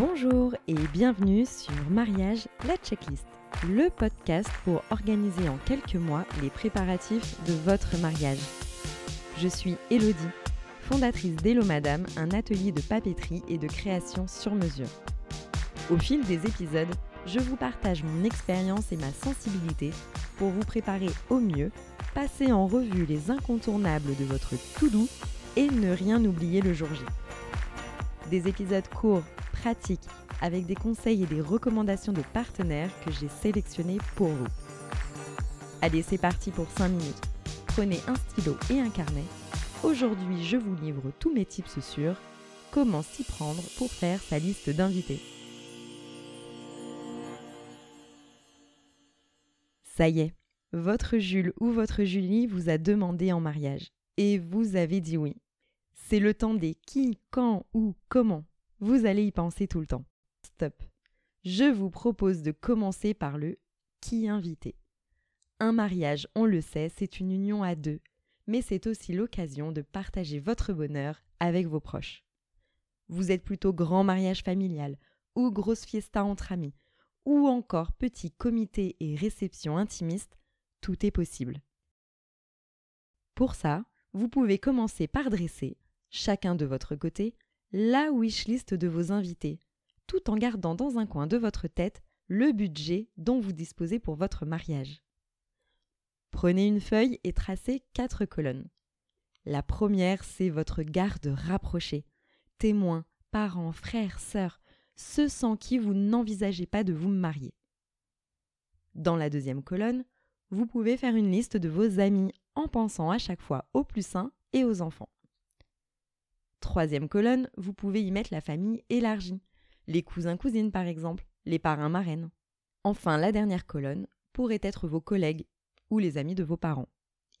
Bonjour et bienvenue sur Mariage, la checklist, le podcast pour organiser en quelques mois les préparatifs de votre mariage. Je suis Elodie, fondatrice d'Hello Madame, un atelier de papeterie et de création sur mesure. Au fil des épisodes, je vous partage mon expérience et ma sensibilité pour vous préparer au mieux, passer en revue les incontournables de votre tout doux et ne rien oublier le jour J. Des épisodes courts, pratiques, avec des conseils et des recommandations de partenaires que j'ai sélectionnés pour vous. Allez, c'est parti pour 5 minutes. Prenez un stylo et un carnet. Aujourd'hui, je vous livre tous mes tips sur comment s'y prendre pour faire sa liste d'invités. Ça y est, votre Jules ou votre Julie vous a demandé en mariage et vous avez dit oui. C'est le temps des qui, quand, où, comment. Vous allez y penser tout le temps. Stop. Je vous propose de commencer par le qui inviter. Un mariage, on le sait, c'est une union à deux, mais c'est aussi l'occasion de partager votre bonheur avec vos proches. Vous êtes plutôt grand mariage familial, ou grosse fiesta entre amis, ou encore petit comité et réception intimiste, tout est possible. Pour ça, vous pouvez commencer par dresser, chacun de votre côté, la wishlist de vos invités, tout en gardant dans un coin de votre tête le budget dont vous disposez pour votre mariage. Prenez une feuille et tracez quatre colonnes. La première, c'est votre garde rapprochée, témoins, parents, frères, sœurs, ceux sans qui vous n'envisagez pas de vous marier. Dans la deuxième colonne, vous pouvez faire une liste de vos amis en pensant à chaque fois aux plus sains et aux enfants. Troisième colonne, vous pouvez y mettre la famille élargie, les cousins-cousines par exemple, les parrains-marraines. Enfin, la dernière colonne pourrait être vos collègues ou les amis de vos parents.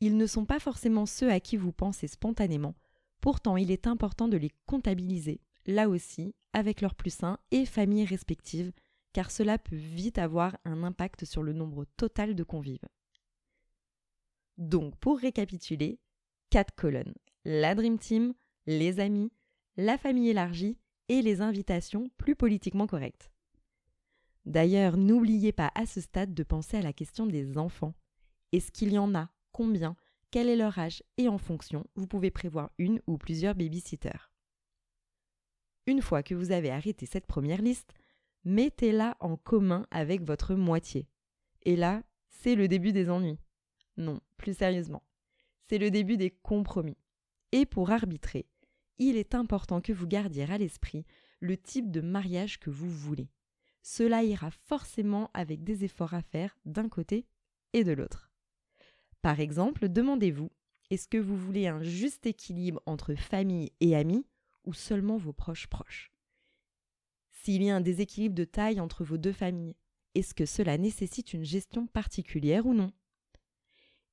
Ils ne sont pas forcément ceux à qui vous pensez spontanément, pourtant il est important de les comptabiliser, là aussi, avec leurs plus et familles respectives, car cela peut vite avoir un impact sur le nombre total de convives. Donc, pour récapituler, quatre colonnes. La Dream Team, les amis, la famille élargie et les invitations plus politiquement correctes. D'ailleurs, n'oubliez pas à ce stade de penser à la question des enfants. Est-ce qu'il y en a? Combien? Quel est leur âge? Et en fonction, vous pouvez prévoir une ou plusieurs babysitters. Une fois que vous avez arrêté cette première liste, mettez-la en commun avec votre moitié. Et là, c'est le début des ennuis. Non, plus sérieusement. C'est le début des compromis. Et pour arbitrer, il est important que vous gardiez à l'esprit le type de mariage que vous voulez. Cela ira forcément avec des efforts à faire d'un côté et de l'autre. Par exemple, demandez-vous, est-ce que vous voulez un juste équilibre entre famille et amis ou seulement vos proches proches? S'il y a un déséquilibre de taille entre vos deux familles, est-ce que cela nécessite une gestion particulière ou non?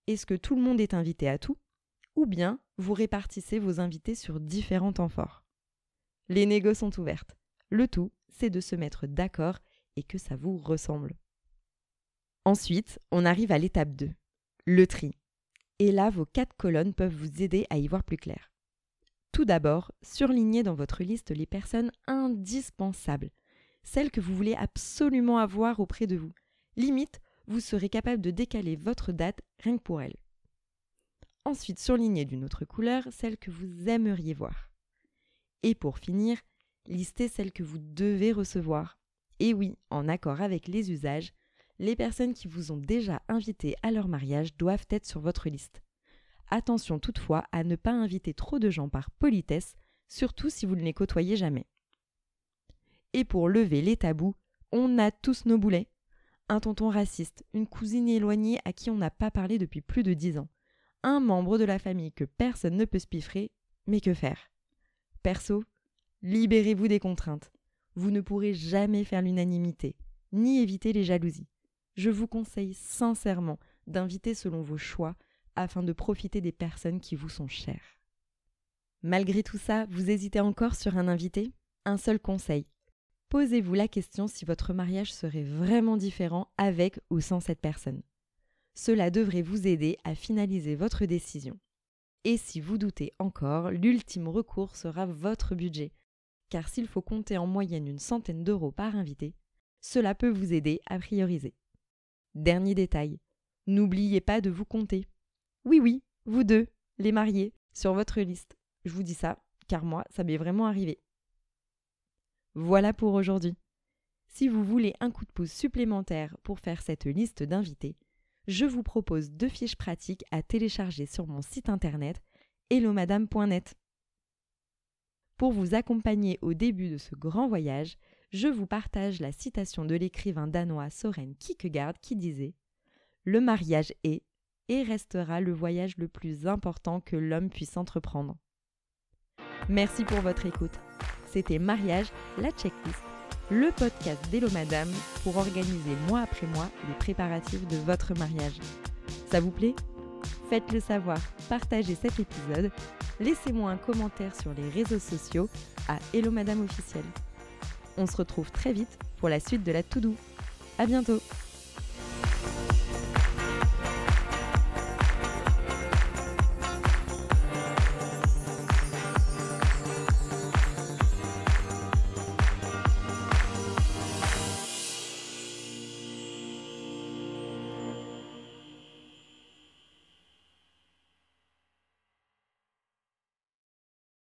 Est-ce que tout le monde est invité à tout? Ou bien vous répartissez vos invités sur différents temps forts. Les négos sont ouvertes. Le tout, c'est de se mettre d'accord et que ça vous ressemble. Ensuite, on arrive à l'étape 2, le tri. Et là, vos quatre colonnes peuvent vous aider à y voir plus clair. Tout d'abord, surlignez dans votre liste les personnes indispensables, celles que vous voulez absolument avoir auprès de vous. Limite, vous serez capable de décaler votre date rien que pour elles. Ensuite, surlignez d'une autre couleur celle que vous aimeriez voir. Et pour finir, listez celles que vous devez recevoir. Et oui, en accord avec les usages, les personnes qui vous ont déjà invité à leur mariage doivent être sur votre liste. Attention toutefois à ne pas inviter trop de gens par politesse, surtout si vous ne les côtoyez jamais. Et pour lever les tabous, on a tous nos boulets. Un tonton raciste, une cousine éloignée à qui on n'a pas parlé depuis plus de dix ans, un membre de la famille que personne ne peut spiffrer, mais que faire? Perso, libérez-vous des contraintes. Vous ne pourrez jamais faire l'unanimité, ni éviter les jalousies. Je vous conseille sincèrement d'inviter selon vos choix afin de profiter des personnes qui vous sont chères. Malgré tout ça, vous hésitez encore sur un invité? Un seul conseil. Posez-vous la question si votre mariage serait vraiment différent avec ou sans cette personne. Cela devrait vous aider à finaliser votre décision. Et si vous doutez encore, l'ultime recours sera votre budget. car s'il faut compter en moyenne une centaine d'euros par invité, cela peut vous aider à prioriser. Dernier détail, n'oubliez pas de vous compter. Oui oui, vous deux, les mariés, sur votre liste. Je vous dis ça, car moi, ça m'est vraiment arrivé. Voilà pour aujourd'hui. Si vous voulez un coup de pouce supplémentaire pour faire cette liste d'invités, je vous propose deux fiches pratiques à télécharger sur mon site internet hellomadame.net. Pour vous accompagner au début de ce grand voyage, je vous partage la citation de l'écrivain danois Soren Kierkegaard qui disait Le mariage est et restera le voyage le plus important que l'homme puisse entreprendre. Merci pour votre écoute. C'était Mariage, la checklist, le podcast d'Hello Madame pour organiser mois après mois les préparatifs de votre mariage. Ça vous plaît? Faites-le savoir, partagez cet épisode, laissez-moi un commentaire sur les réseaux sociaux à Hello Madame officiel. On se retrouve très vite pour la suite de la to-do. À bientôt